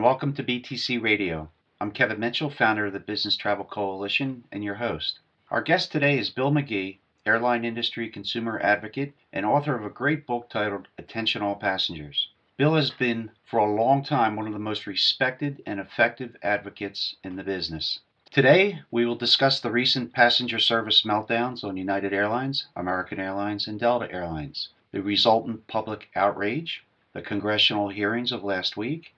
and welcome to BTC Radio. I'm Kevin Mitchell, founder of the Business Travel Coalition, and your host. Our guest today is Bill McGee, airline industry consumer advocate and author of a great book titled Attention All Passengers. Bill has been, for a long time, one of the most respected and effective advocates in the business. Today, we will discuss the recent passenger service meltdowns on United Airlines, American Airlines, and Delta Airlines, the resultant public outrage, the congressional hearings of last week,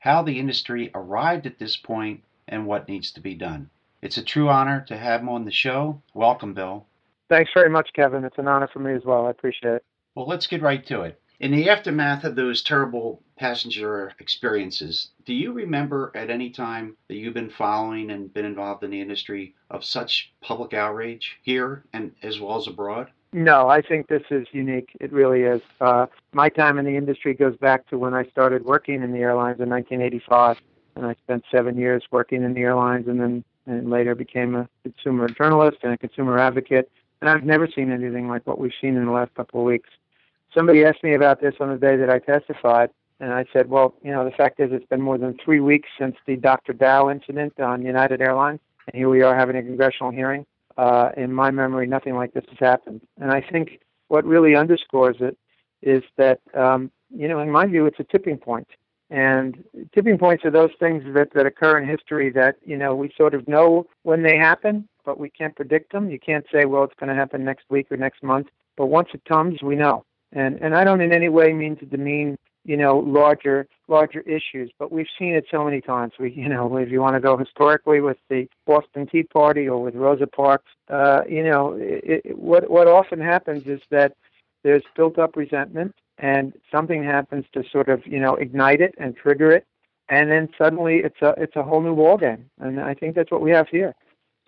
how the industry arrived at this point, and what needs to be done. It's a true honor to have him on the show. Welcome, Bill. Thanks very much, Kevin. It's an honor for me as well. I appreciate it. Well, let's get right to it. In the aftermath of those terrible passenger experiences, do you remember at any time that you've been following and been involved in the industry of such public outrage here and as well as abroad? No, I think this is unique. It really is. Uh, my time in the industry goes back to when I started working in the airlines in 1985, and I spent seven years working in the airlines, and then and later became a consumer journalist and a consumer advocate. And I've never seen anything like what we've seen in the last couple of weeks. Somebody asked me about this on the day that I testified, and I said, well, you know, the fact is it's been more than three weeks since the Dr. Dao incident on United Airlines, and here we are having a congressional hearing uh, in my memory, nothing like this has happened. And I think what really underscores it is that, um, you know, in my view, it's a tipping point. And tipping points are those things that, that occur in history that, you know, we sort of know when they happen, but we can't predict them. You can't say, well, it's going to happen next week or next month. But once it comes, we know. And, and I don't in any way mean to demean you know larger larger issues but we've seen it so many times. We you know if you want to go historically with the boston tea party or with rosa parks uh you know it, it, what what often happens is that there's built up resentment and something happens to sort of you know ignite it and trigger it and then suddenly it's a it's a whole new ball game and i think that's what we have here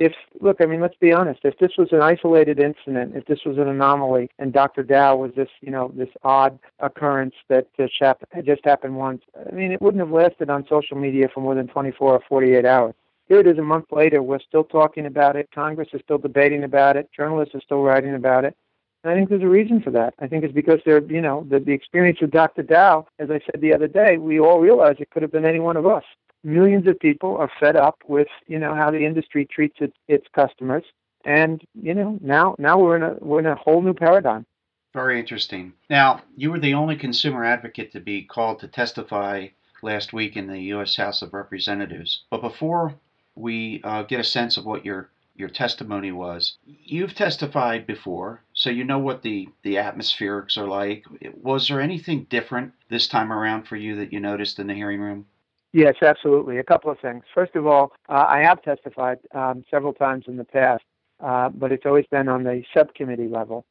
if look, I mean, let's be honest. If this was an isolated incident, if this was an anomaly, and Dr. Dao was this, you know, this odd occurrence that just happened, just happened once, I mean, it wouldn't have lasted on social media for more than 24 or 48 hours. Here it is a month later. We're still talking about it. Congress is still debating about it. Journalists are still writing about it. And I think there's a reason for that. I think it's because they're, you know, the, the experience with Dr. Dao, as I said the other day, we all realize it could have been any one of us millions of people are fed up with you know how the industry treats its, its customers. And you know now now we're in a we're in a whole new paradigm. Very interesting. Now you were the only consumer advocate to be called to testify last week in the U.S. House of Representatives. But before we uh, get a sense of what your your testimony was you've testified before so you know what the the atmospherics are like. Was there anything different this time around for you that you noticed in the hearing room Yes, absolutely. A couple of things. First of all, uh, I have testified um, several times in the past, uh, but it's always been on the subcommittee level.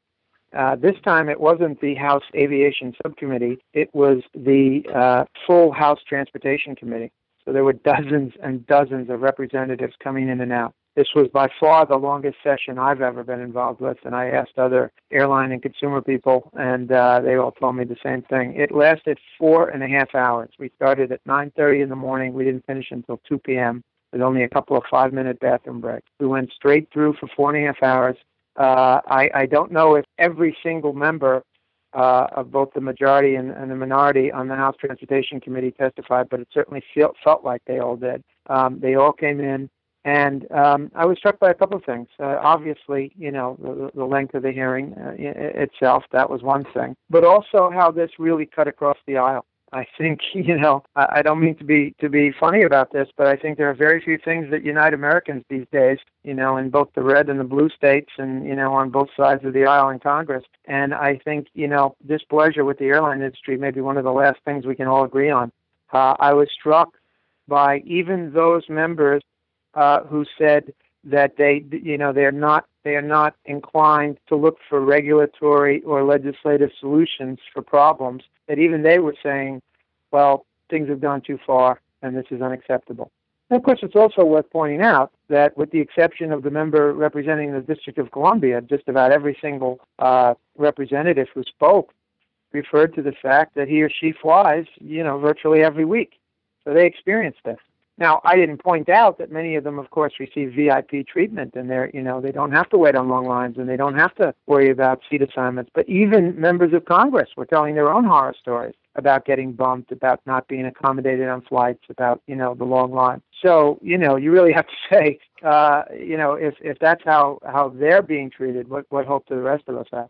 Uh, this time it wasn't the House Aviation Subcommittee, it was the uh, full House Transportation Committee. So there were dozens and dozens of representatives coming in and out. This was by far the longest session I've ever been involved with, and I asked other airline and consumer people, and uh, they all told me the same thing. It lasted four and a half hours. We started at 9:30 in the morning. We didn't finish until 2 p.m. with only a couple of five-minute bathroom breaks. We went straight through for four and a half hours. Uh, I, I don't know if every single member uh, of both the majority and, and, the minority on the House Transportation Committee testified, but it certainly felt, felt like they all did. Um, they all came in. And um, I was struck by a couple of things. Uh, obviously, you know, the, the, length of the hearing uh, itself, that was one thing. But also how this really cut across the aisle. I think, you know, I, don't mean to be to be funny about this, but I think there are very few things that unite Americans these days, you know, in both the red and the blue states and, you know, on both sides of the aisle in Congress. And I think, you know, displeasure with the airline industry may be one of the last things we can all agree on. Uh, I was struck by even those members uh, who said that they, you know, they're not they are not inclined to look for regulatory or legislative solutions for problems. That even they were saying, well, things have gone too far and this is unacceptable. And of course, it's also worth pointing out that, with the exception of the member representing the District of Columbia, just about every single uh, representative who spoke referred to the fact that he or she flies, you know, virtually every week. So they experienced this. Now, I didn't point out that many of them, of course, receive VIP treatment, and they're, you know, they don't have to wait on long lines, and they don't have to worry about seat assignments. But even members of Congress were telling their own horror stories about getting bumped, about not being accommodated on flights, about you know the long line. So you know you really have to say, uh, you know, if if that's how how they're being treated, what what hope do the rest of us have?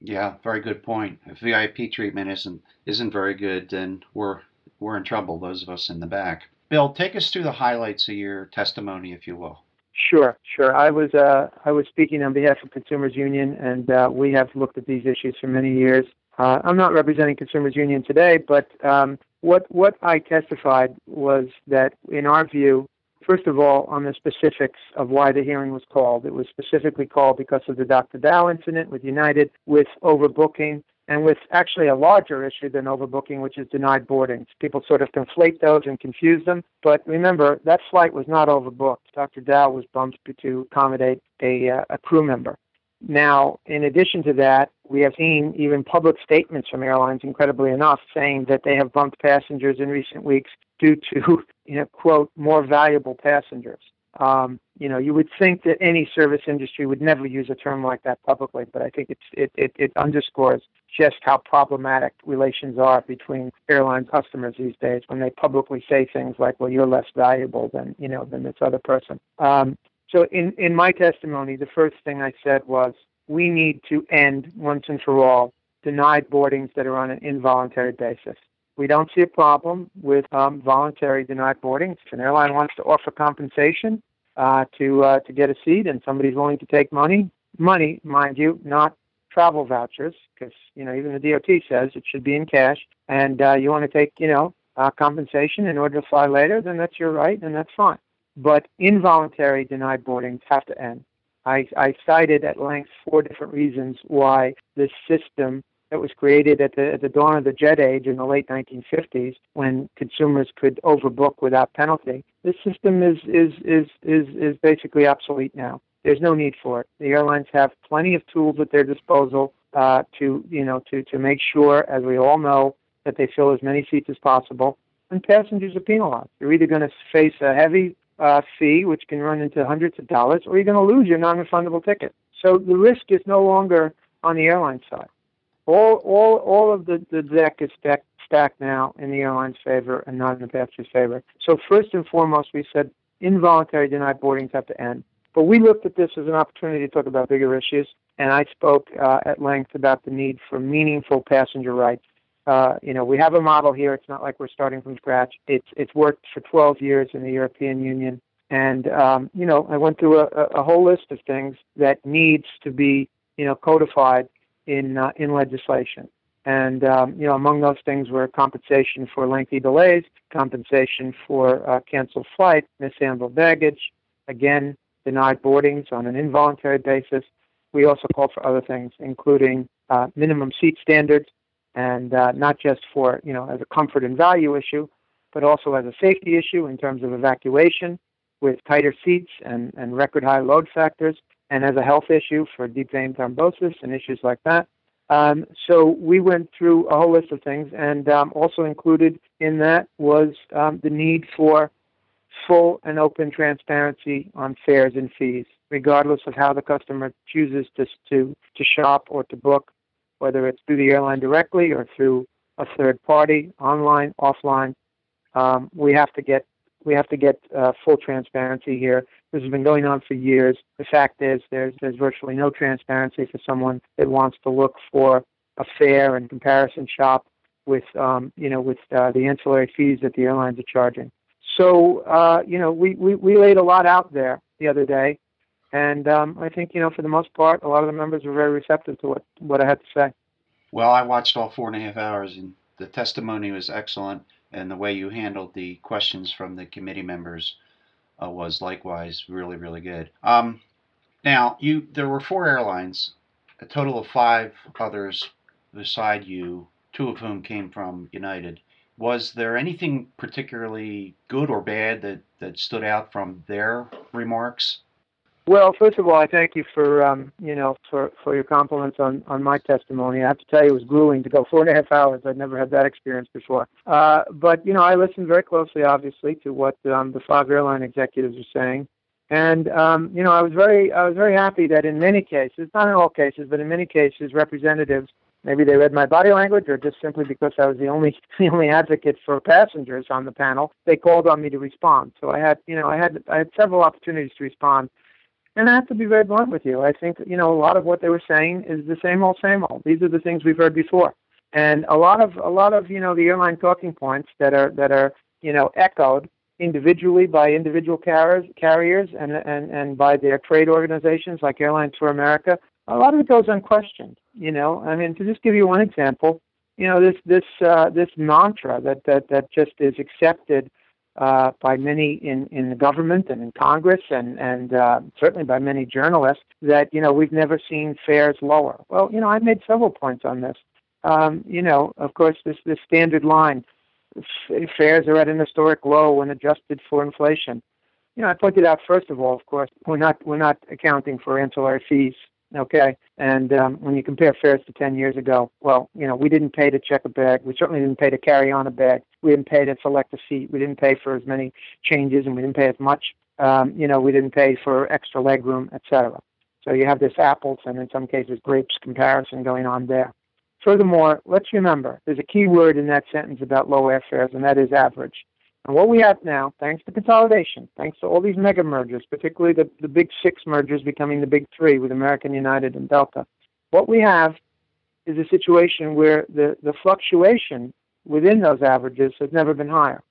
Yeah, very good point. If VIP treatment isn't isn't very good, then we're we're in trouble. Those of us in the back. Bill, take us through the highlights of your testimony, if you will. Sure, sure. I was uh, I was speaking on behalf of Consumers Union, and uh, we have looked at these issues for many years. Uh, I'm not representing Consumers Union today, but um, what what I testified was that, in our view, first of all, on the specifics of why the hearing was called, it was specifically called because of the Dr. Dao incident with United, with overbooking, and with actually a larger issue than overbooking, which is denied boardings. People sort of conflate those and confuse them. But remember, that flight was not overbooked. Dr. Dao was bumped to accommodate a, uh, a crew member. Now, in addition to that, we have seen even public statements from airlines, incredibly enough, saying that they have bumped passengers in recent weeks due to, you know, quote, more valuable passengers. Um, you know, you would think that any service industry would never use a term like that publicly, but I think it, it, it underscores just how problematic relations are between airline customers these days when they publicly say things like, "Well, you're less valuable than you know than this other person." Um, so, in in my testimony, the first thing I said was, we need to end once and for all denied boardings that are on an involuntary basis. We don't see a problem with um, voluntary denied boardings. If an airline wants to offer compensation, uh, to uh, to get a seat, and somebody's willing to take money, money, mind you, not travel vouchers, because you know even the DOT says it should be in cash, and uh, you want to take you know uh, compensation in order to fly later, then that's your right, and that's fine. But involuntary denied boardings have to end. I, I cited at length four different reasons why this system that was created at the, at the dawn of the jet age in the late 1950s when consumers could overbook without penalty. This system is, is, is, is, is basically obsolete now. There's no need for it. The airlines have plenty of tools at their disposal uh, to, you know, to, to make sure, as we all know, that they fill as many seats as possible. And passengers are penalized. You're either going to face a heavy uh, fee, which can run into hundreds of dollars, or you're going to lose your non-refundable ticket. So the risk is no longer on the airline side all all all of the, the deck is stacked stacked now in the airline's favor and not in the passenger's favor. So first and foremost, we said involuntary denied boardings have to end. But we looked at this as an opportunity to talk about bigger issues, and I spoke uh, at length about the need for meaningful passenger rights. Uh, you know, we have a model here. It's not like we're starting from scratch. It's it's worked for 12 years in the European Union, and um, you know, I went through a, a whole list of things that needs to be you know codified in uh, in legislation. And um, you know, among those things were compensation for lengthy delays, compensation for uh, canceled flights, mishandled baggage, again, denied boardings on an involuntary basis. We also called for other things, including uh, minimum seat standards, and uh, not just for you know as a comfort and value issue, but also as a safety issue in terms of evacuation with tighter seats and, and record high load factors, and as a health issue for deep vein thrombosis and issues like that. Um, so we went through a whole list of things, and um, also included in that was um, the need for full and open transparency on fares and fees, regardless of how the customer chooses to to, to shop or to book, whether it's through the airline directly or through a third party, online, offline. Um, we have to get we have to get uh, full transparency here. This has been going on for years. The fact is, there's there's virtually no transparency for someone that wants to look for a fair and comparison shop with um, you know with uh, the ancillary fees that the airlines are charging. So uh, you know we, we we laid a lot out there the other day, and um, I think you know for the most part, a lot of the members were very receptive to what what I had to say. Well, I watched all four and a half hours, and the testimony was excellent and the way you handled the questions from the committee members uh, was likewise really, really good. Um, now, you there were four airlines, a total of five others beside you, two of whom came from United. Was there anything particularly good or bad that, that stood out from their remarks? Well, first of all, I thank you for um, you know for, for your compliments on, on my testimony. I have to tell you, it was grueling to go four and a half hours. I'd never had that experience before. Uh, but you know, I listened very closely, obviously, to what um, the five airline executives were saying, and um, you know, I was very I was very happy that in many cases, not in all cases, but in many cases, representatives maybe they read my body language, or just simply because I was the only the only advocate for passengers on the panel, they called on me to respond. So I had, you know, I had I had several opportunities to respond. And I have to be very blunt with you. I think, you know, a lot of what they were saying is the same old, same old. These are the things we've heard before. And a lot of a lot of, you know, the airline talking points that are that are, you know, echoed individually by individual carriers, carriers and, and, and by their trade organizations like Airlines for America, a lot of it goes unquestioned. You know, I mean, to just give you one example, you know, this this uh, this mantra that, that that just is accepted uh, by many in, in the government and in Congress and and uh, certainly by many journalists that you know we've never seen fares lower. Well, you know, I made several points on this. Um, you know, of course, this this standard line fares are at an historic low when adjusted for inflation. You know, I pointed out first of all, of course, we're not we're not accounting for ancillary fees. Okay, and um, when you compare fares to 10 years ago, well, you know, we didn't pay to check a bag. We certainly didn't pay to carry on a bag. We didn't pay to select a seat. We didn't pay for as many changes, and we didn't pay as much. Um, you know, we didn't pay for extra leg room, etc. So you have this apples and in some cases grapes comparison going on there. Furthermore, let's remember there's a key word in that sentence about low airfares, and that is average. And what we have now, thanks to consolidation, thanks to all these mega mergers, particularly the, the big six mergers becoming the big three with American United and Delta, what we have is a situation where the, the fluctuation within those averages has never been higher.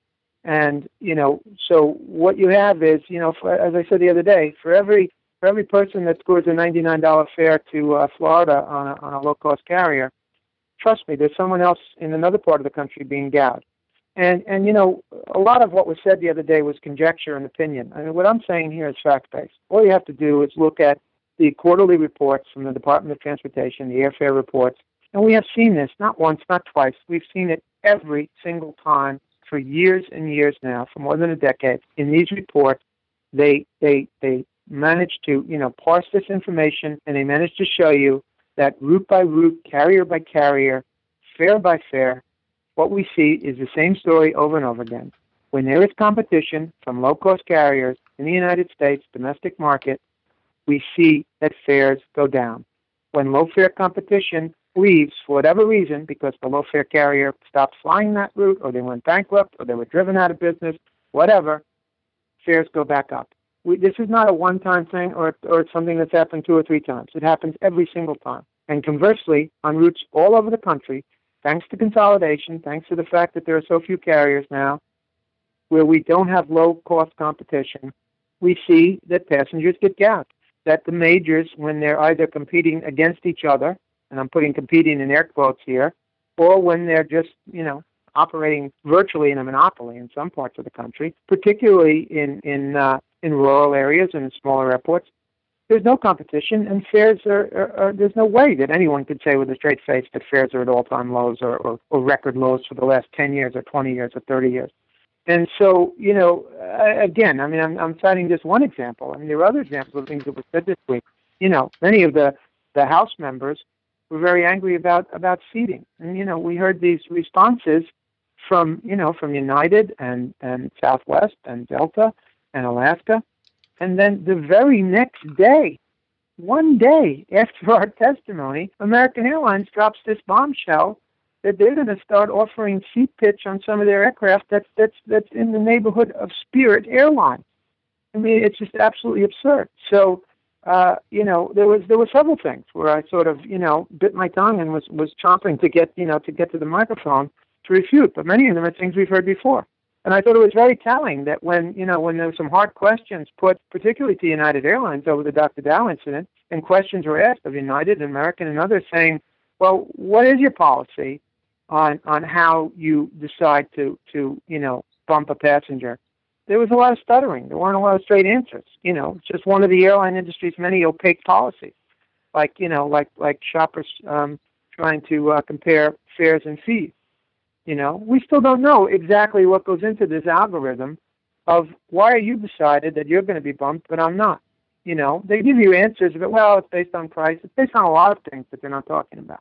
And, you know, so what you have is, you know, for, as I said the other day, for every for every person that scores a $99 fare to uh, Florida on a, on a low-cost carrier, trust me, there's someone else in another part of the country being gouged. And and you know, a lot of what was said the other day was conjecture and opinion. I mean, what I'm saying here is fact based. All you have to do is look at the quarterly reports from the Department of Transportation, the airfare reports, and we have seen this not once, not twice. We've seen it every single time for years and years now, for more than a decade. In these reports, they they they manage to you know parse this information and they manage to show you that route by route, carrier by carrier, fare by fare, what we see is the same story over and over again. When there is competition from low cost carriers in the United States domestic market, we see that fares go down. When low fare competition leaves for whatever reason, because the low fare carrier stopped flying that route, or they went bankrupt, or they were driven out of business, whatever, fares go back up we, this is not a one-time thing or or something that's happened two or three times. It happens every single time. And conversely, on routes all over the country, thanks to consolidation, thanks to the fact that there are so few carriers now, where we don't have low-cost competition, we see that passengers get gouged. That the majors, when they're either competing against each other, and I'm putting competing in air quotes here, or when they're just, you know, operating virtually in a monopoly in some parts of the country, particularly in in uh, in rural areas and in smaller airports. There's no competition, and fares are, are, are, There's no way that anyone could say with a straight face that fares are at all-time lows or, or, or record lows for the last 10 years or 20 years or 30 years. And so, you know, again, I mean, I'm, I'm citing just one example. I mean, there are other examples of things that were said this week. You know, many of the the House members were very angry about about seating, and you know, we heard these responses from you know from United and and Southwest and Delta and Alaska. And then the very next day, one day after our testimony, American Airlines drops this bombshell that they're going to start offering seat pitch on some of their aircraft that's that's that's in the neighborhood of Spirit Airlines. I mean, it's just absolutely absurd. So, uh, you know, there was there were several things where I sort of you know bit my tongue and was was chomping to get you know to get to the microphone to refute, but many of them are things we've heard before. And I thought it was very telling that when, you know, when there were some hard questions put, particularly to United Airlines over the Dr. Dao incident, and questions were asked of United and American and others saying, well, what is your policy on, on how you decide to, to, you know, bump a passenger? There was a lot of stuttering. There weren't a lot of straight answers. You know, it's just one of the airline industry's many opaque policies, like, you know, like, like shoppers um, trying to uh, compare fares and fees. You know, we still don't know exactly what goes into this algorithm of why are you decided that you're going to be bumped, but I'm not. You know, they give you answers, but well, it's based on price. It's based on a lot of things that they're not talking about.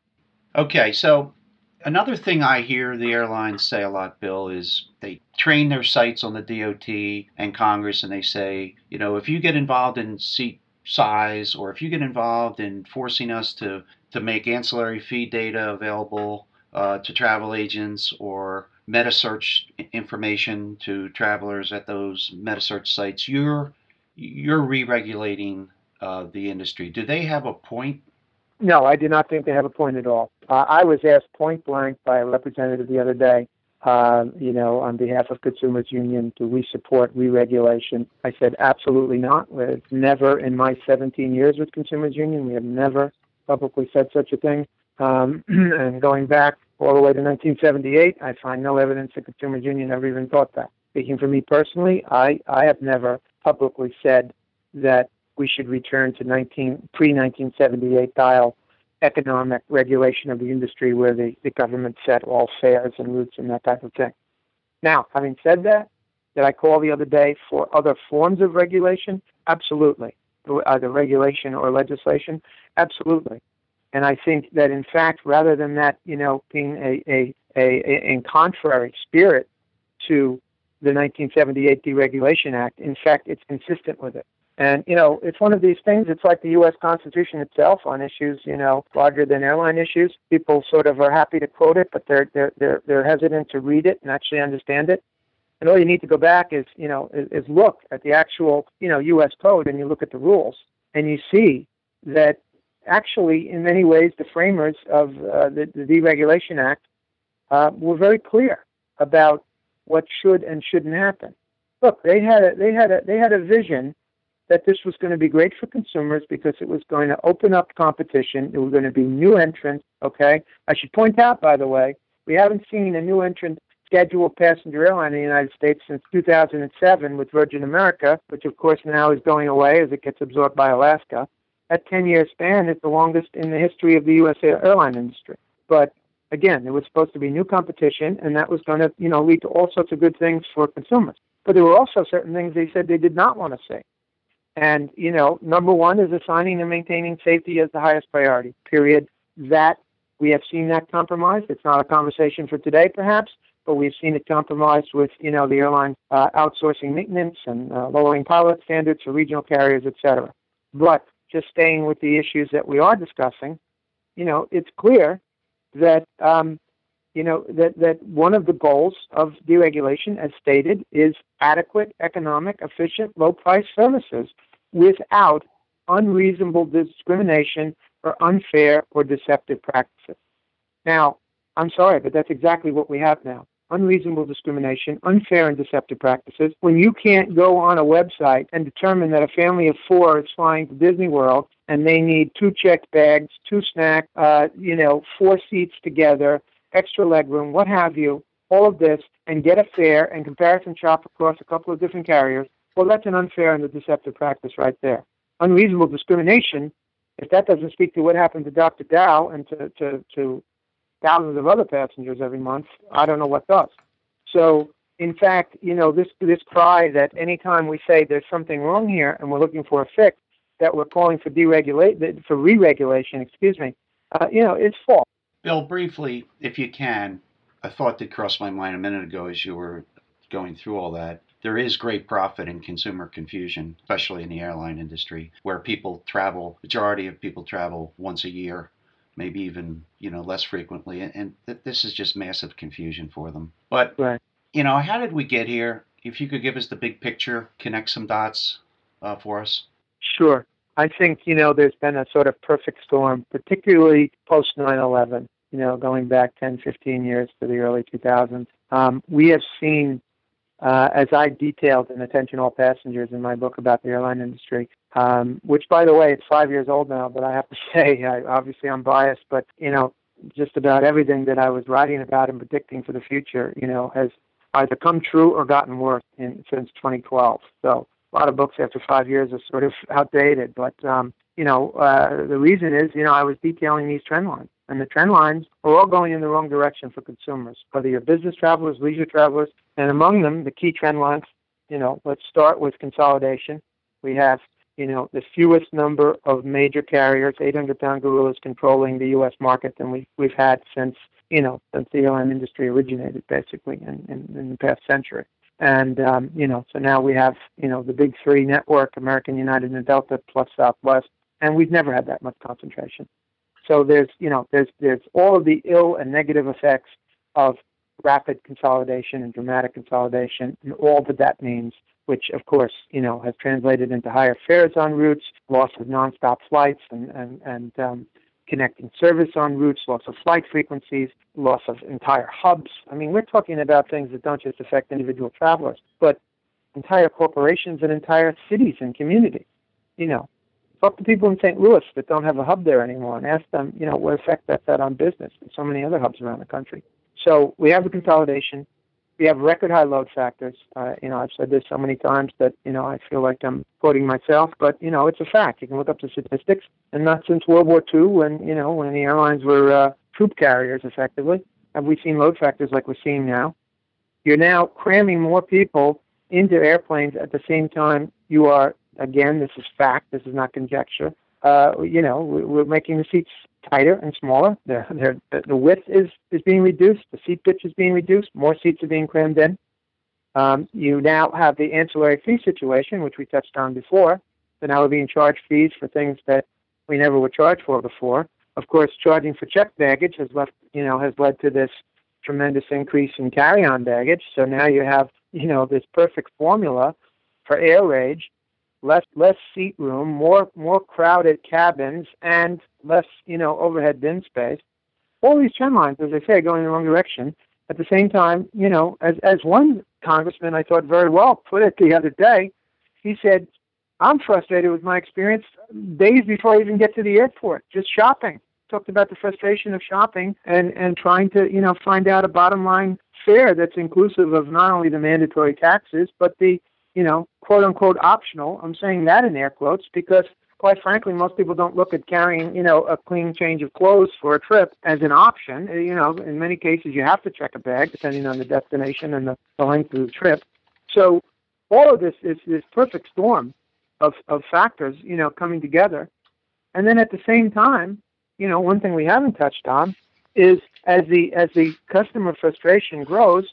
Okay, so another thing I hear the airlines say a lot, Bill, is they train their sites on the DOT and Congress, and they say, you know, if you get involved in seat size, or if you get involved in forcing us to, to make ancillary fee data available uh, to travel agents or meta search information to travelers at those meta search sites, you're you're re-regulating uh, the industry. Do they have a point? No, I do not think they have a point at all. Uh, I was asked point blank by a representative the other day, uh, you know, on behalf of Consumers Union, do we support re-regulation? I said absolutely not. We've never, in my 17 years with Consumers Union, we have never publicly said such a thing. Um, and going back all the way to 1978, I find no evidence the Consumers Union ever even thought that. Speaking for me personally, I, I have never publicly said that we should return to 19, pre-1978 style economic regulation of the industry where the, the government set all fares and routes and that type of thing. Now, having said that, did I call the other day for other forms of regulation? Absolutely. Either regulation or legislation? Absolutely. And I think that in fact, rather than that, you know, being a, a, a, a in contrary spirit to the 1978 Deregulation Act, in fact, it's consistent with it. And you know, it's one of these things. It's like the U.S. Constitution itself on issues, you know, larger than airline issues. People sort of are happy to quote it, but they're they're they're they're hesitant to read it and actually understand it. And all you need to go back is, you know, is, is look at the actual, you know, U.S. code and you look at the rules, and you see that actually, in many ways, the framers of uh, the, the Deregulation Act uh, were very clear about what should and shouldn't happen. Look, they had a, they had a, they had a vision that this was going to be great for consumers because it was going to open up competition. There were going to be new entrants. Okay, I should point out, by the way, we haven't seen a new entrant scheduled passenger airline in the United States since 2007 with Virgin America, which of course now is going away as it gets absorbed by Alaska that 10 year span is the longest in the history of the U.S. airline industry. But again, it was supposed to be new competition, and that was going to, you know, lead to all sorts of good things for consumers. But there were also certain things they said they did not want to see. And, you know, number one is assigning and maintaining safety as the highest priority, period. That we have seen that compromised. It's not a conversation for today, perhaps, but we've seen it compromised with, you know, the airline uh, outsourcing maintenance and uh, lowering pilot standards for regional carriers, et cetera. But just staying with the issues that we are discussing, you know, it's clear that um, you know that that one of the goals of deregulation, as stated, is adequate, economic, efficient, low-price services without unreasonable discrimination or unfair or deceptive practices. Now, I'm sorry, but that's exactly what we have now unreasonable discrimination, unfair and deceptive practices, when you can't go on a website and determine that a family of four is flying to Disney World and they need two checked bags, two snacks, uh, you know, four seats together, extra legroom, what have you, all of this, and get a fare and comparison shop across a couple of different carriers, well, that's an unfair and a deceptive practice right there. Unreasonable discrimination, if that doesn't speak to what happened to Dr. Dao and to, to, to thousands of other passengers every month. I don't know what does. So, in fact, you know, this this cry that anytime we say there's something wrong here and we're looking for a fix, that we're calling for deregulate for re-regulation, excuse me, uh, you know, it's false. Bill, briefly, if you can, a thought that crossed my mind a minute ago as you were going through all that. There is great profit in consumer confusion, especially in the airline industry, where people travel, majority of people travel once a year maybe even you know less frequently, and th- this is just massive confusion for them. But right. you know, how did we get here? If you could give us the big picture, connect some dots uh, for us. Sure. I think you know there's been a sort of perfect storm, particularly post 9/11. You know, going back 10, 15 years to the early 2000s. Um, we have seen uh, as I detailed in Attention All Passengers in my book about the airline industry, um, which, by the way, it's five years old now, but I have to say, I, obviously I'm biased, but, you know, just about everything that I was writing about and predicting for the future, you know, has either come true or gotten worse in, since 2012. So a lot of books after five years are sort of outdated, but, um, you know, uh, the reason is, you know, I was detailing these trend lines. And the trend lines are all going in the wrong direction for consumers, whether you're business travelers, leisure travelers, and among them, the key trend lines, you know, let's start with consolidation. We have, you know, the fewest number of major carriers, 800 pound gorillas controlling the U.S. market than we, we've had since, you know, since the airline industry originated, basically, in, in, in the past century. And um, you know, so now we have you know the big three network: American, United, and Delta, plus Southwest, and we've never had that much concentration. So there's you know there's there's all of the ill and negative effects of rapid consolidation and dramatic consolidation, and all that that means. Which, of course, you know, has translated into higher fares on routes, loss of nonstop flights, and and and um, connecting service on routes, loss of flight frequencies, loss of entire hubs. I mean, we're talking about things that don't just affect individual travelers, but entire corporations and entire cities and communities. You know, talk to people in St. Louis that don't have a hub there anymore and ask them, you know, what effect that's had on business and so many other hubs around the country. So we have the consolidation we have record high load factors. Uh, you know, I've said this so many times that you know I feel like I'm quoting myself, but you know it's a fact. You can look up the statistics, and not since World War II, when you know when the airlines were uh, troop carriers, effectively, have we seen load factors like we're seeing now. You're now cramming more people into airplanes at the same time you are. Again, this is fact. This is not conjecture. Uh, you know, we're making the seats tighter and smaller. The width is, is being reduced. The seat pitch is being reduced. More seats are being crammed in. Um, you now have the ancillary fee situation, which we touched on before. So now we're being charged fees for things that we never were charged for before. Of course, charging for checked baggage has left, you know, has led to this tremendous increase in carry-on baggage. So now you have, you know, this perfect formula for air rage less less seat room, more more crowded cabins, and less you know overhead bin space. All these trend lines, as I say, are going in the wrong direction. At the same time, you know, as as one congressman I thought very well put it the other day, he said, "I'm frustrated with my experience days before I even get to the airport, just shopping." Talked about the frustration of shopping and and trying to you know find out a bottom line fare that's inclusive of not only the mandatory taxes but the you know, quote unquote optional. I'm saying that in air quotes because quite frankly, most people don't look at carrying, you know, a clean change of clothes for a trip as an option. Uh, you know, in many cases, you have to check a bag depending on the destination and the, the length of the trip. So all of this is this perfect storm of, of factors, you know, coming together. And then at the same time, you know, one thing we haven't touched on is as the as the customer frustration grows,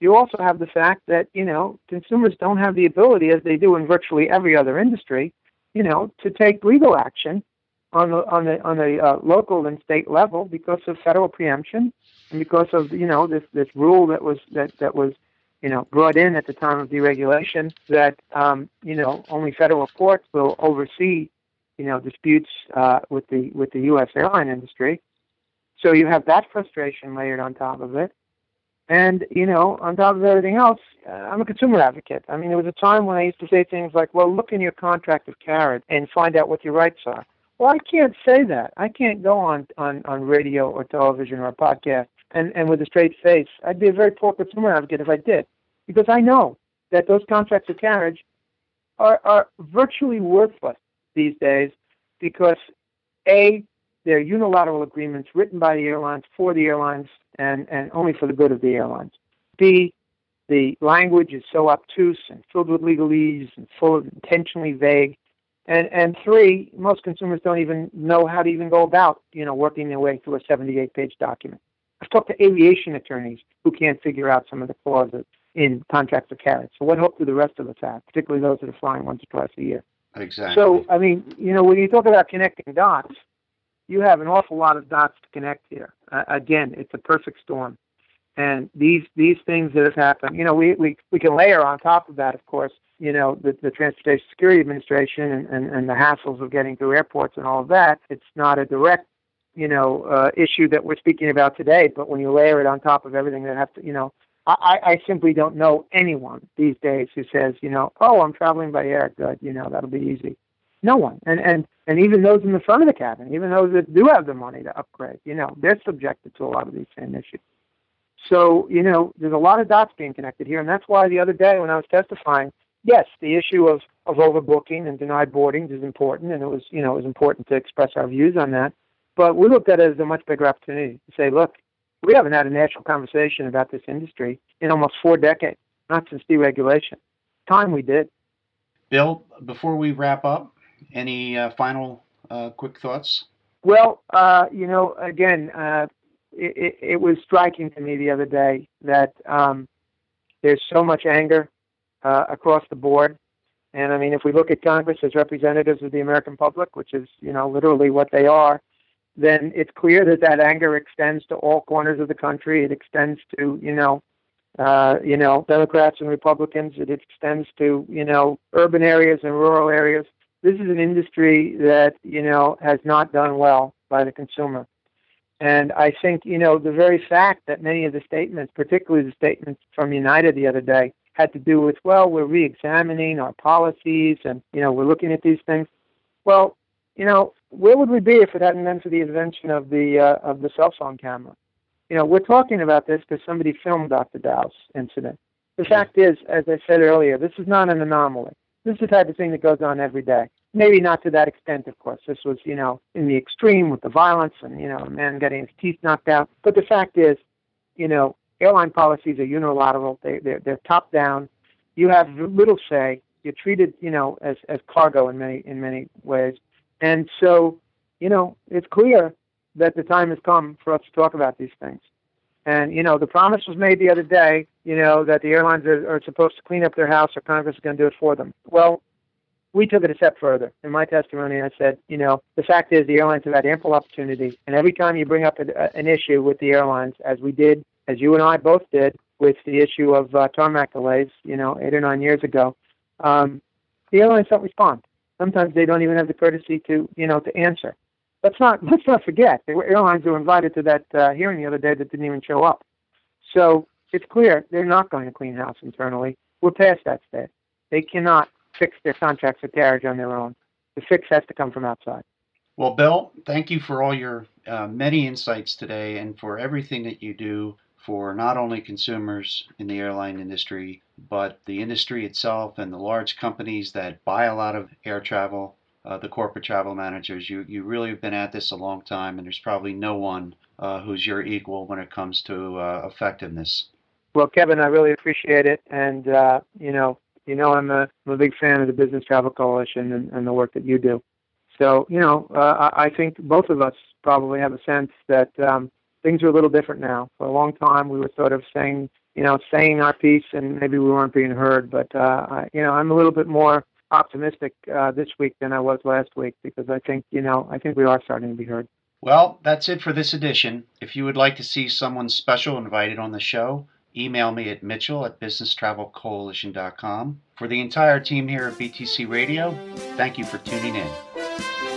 you also have the fact that you know consumers don't have the ability, as they do in virtually every other industry, you know, to take legal action on the on the on the uh, local and state level because of federal preemption and because of you know this this rule that was that that was you know brought in at the time of deregulation that um, you know only federal courts will oversee you know disputes uh, with the with the U.S. airline industry. So you have that frustration layered on top of it. And, you know, on top of everything else, uh, I'm a consumer advocate. I mean, there was a time when I used to say things like, well, look in your contract of carriage and find out what your rights are. Well, I can't say that. I can't go on, on, on radio or television or a podcast and, and with a straight face. I'd be a very poor consumer advocate if I did. Because I know that those contracts of carriage are, are virtually worthless these days because, A, they're unilateral agreements written by the airlines for the airlines and, and only for the good of the airlines. B, the language is so obtuse and filled with legalese and full of intentionally vague. And, and three, most consumers don't even know how to even go about, you know, working their way through a 78-page document. I've talked to aviation attorneys who can't figure out some of the clauses in contracts of carriage. So what hope do the rest of us have, particularly those that are flying once or twice a year? Exactly. So, I mean, you know, when you talk about connecting dots, you have an awful lot of dots to connect here. Uh, again, it's a perfect storm. And these these things that have happened, you know, we, we, we can layer on top of that, of course, you know, the, the Transportation Security Administration and, and, and the hassles of getting through airports and all of that. It's not a direct, you know, uh, issue that we're speaking about today, but when you layer it on top of everything that have to, you know, I, I simply don't know anyone these days who says, you know, oh, I'm traveling by air, good, you know, that'll be easy. No one. And and and even those in the front of the cabin, even those that do have the money to upgrade, you know, they're subjected to a lot of these same issues. So, you know, there's a lot of dots being connected here, and that's why the other day when I was testifying, yes, the issue of, of overbooking and denied boardings is important, and it was, you know, it was important to express our views on that. But we looked at it as a much bigger opportunity to say, look, we haven't had a national conversation about this industry in almost four decades, not since deregulation. Time we did. Bill, before we wrap up, any uh, final uh, quick thoughts? Well, uh, you know, again, uh, it, it, was striking to me the other day that um, There's so much anger uh, across the board. And I mean, if we look at Congress as representatives of the American public, which is, you know, literally what they are, then it's clear that that anger extends to all corners of the country. It extends to, you know, uh, you know, Democrats and Republicans. It extends to, you know, urban areas and rural areas. This is an industry that, you know, has not done well by the consumer. And I think, you know, the very fact that many of the statements, particularly the statements from United the other day, had to do with, well, we're re-examining our policies and, you know, we're looking at these things. Well, you know, where would we be if it hadn't been for the invention of the uh, of the cell phone camera? You know, we're talking about this because somebody filmed Dr. Dao's incident. The fact is, as I said earlier, this is not an anomaly. This is the type of thing that goes on every day. Maybe not to that extent, of course. This was, you know, in the extreme with the violence and, you know, a man getting his teeth knocked out. But the fact is, you know, airline policies are unilateral. They, they're, they're top down. You have mm-hmm. little say. You're treated, you know, as, as cargo in many in many ways. And so, you know, it's clear that the time has come for us to talk about these things. And, you know, the promise was made the other day, you know, that the airlines are, are supposed to clean up their house or Congress is going to do it for them. Well, we took it a step further. In my testimony, I said, you know, the fact is the airlines have had ample opportunity. And every time you bring up a, an issue with the airlines, as we did, as you and I both did with the issue of uh, tarmac delays, you know, eight or nine years ago, um, the airlines don't respond. Sometimes they don't even have the courtesy to, you know, to answer. Let's not let's not forget the airlines who were invited to that uh, hearing the other day that didn't even show up. So it's clear they're not going to clean house internally. We're past that stage. They cannot fix their contracts with carriage on their own. The fix has to come from outside. Well, Bill, thank you for all your uh, many insights today and for everything that you do for not only consumers in the airline industry, but the industry itself and the large companies that buy a lot of air travel, uh, the corporate travel managers. You, you really have been at this a long time, and there's probably no one uh, who's your equal when it comes to uh, effectiveness. Well, Kevin, I really appreciate it. And, uh, you know, you know, I'm a, I'm a big fan of the Business Travel Coalition and, and the work that you do. So, you know, uh, I think both of us probably have a sense that um, things are a little different now. For a long time, we were sort of saying, you know, saying our piece, and maybe we weren't being heard. But uh, I, you know, I'm a little bit more optimistic uh, this week than I was last week because I think, you know, I think we are starting to be heard. Well, that's it for this edition. If you would like to see someone special invited on the show, email me at mitchell at businesstravelcoalition.com. For the entire team here at BTC Radio, thank you for tuning in.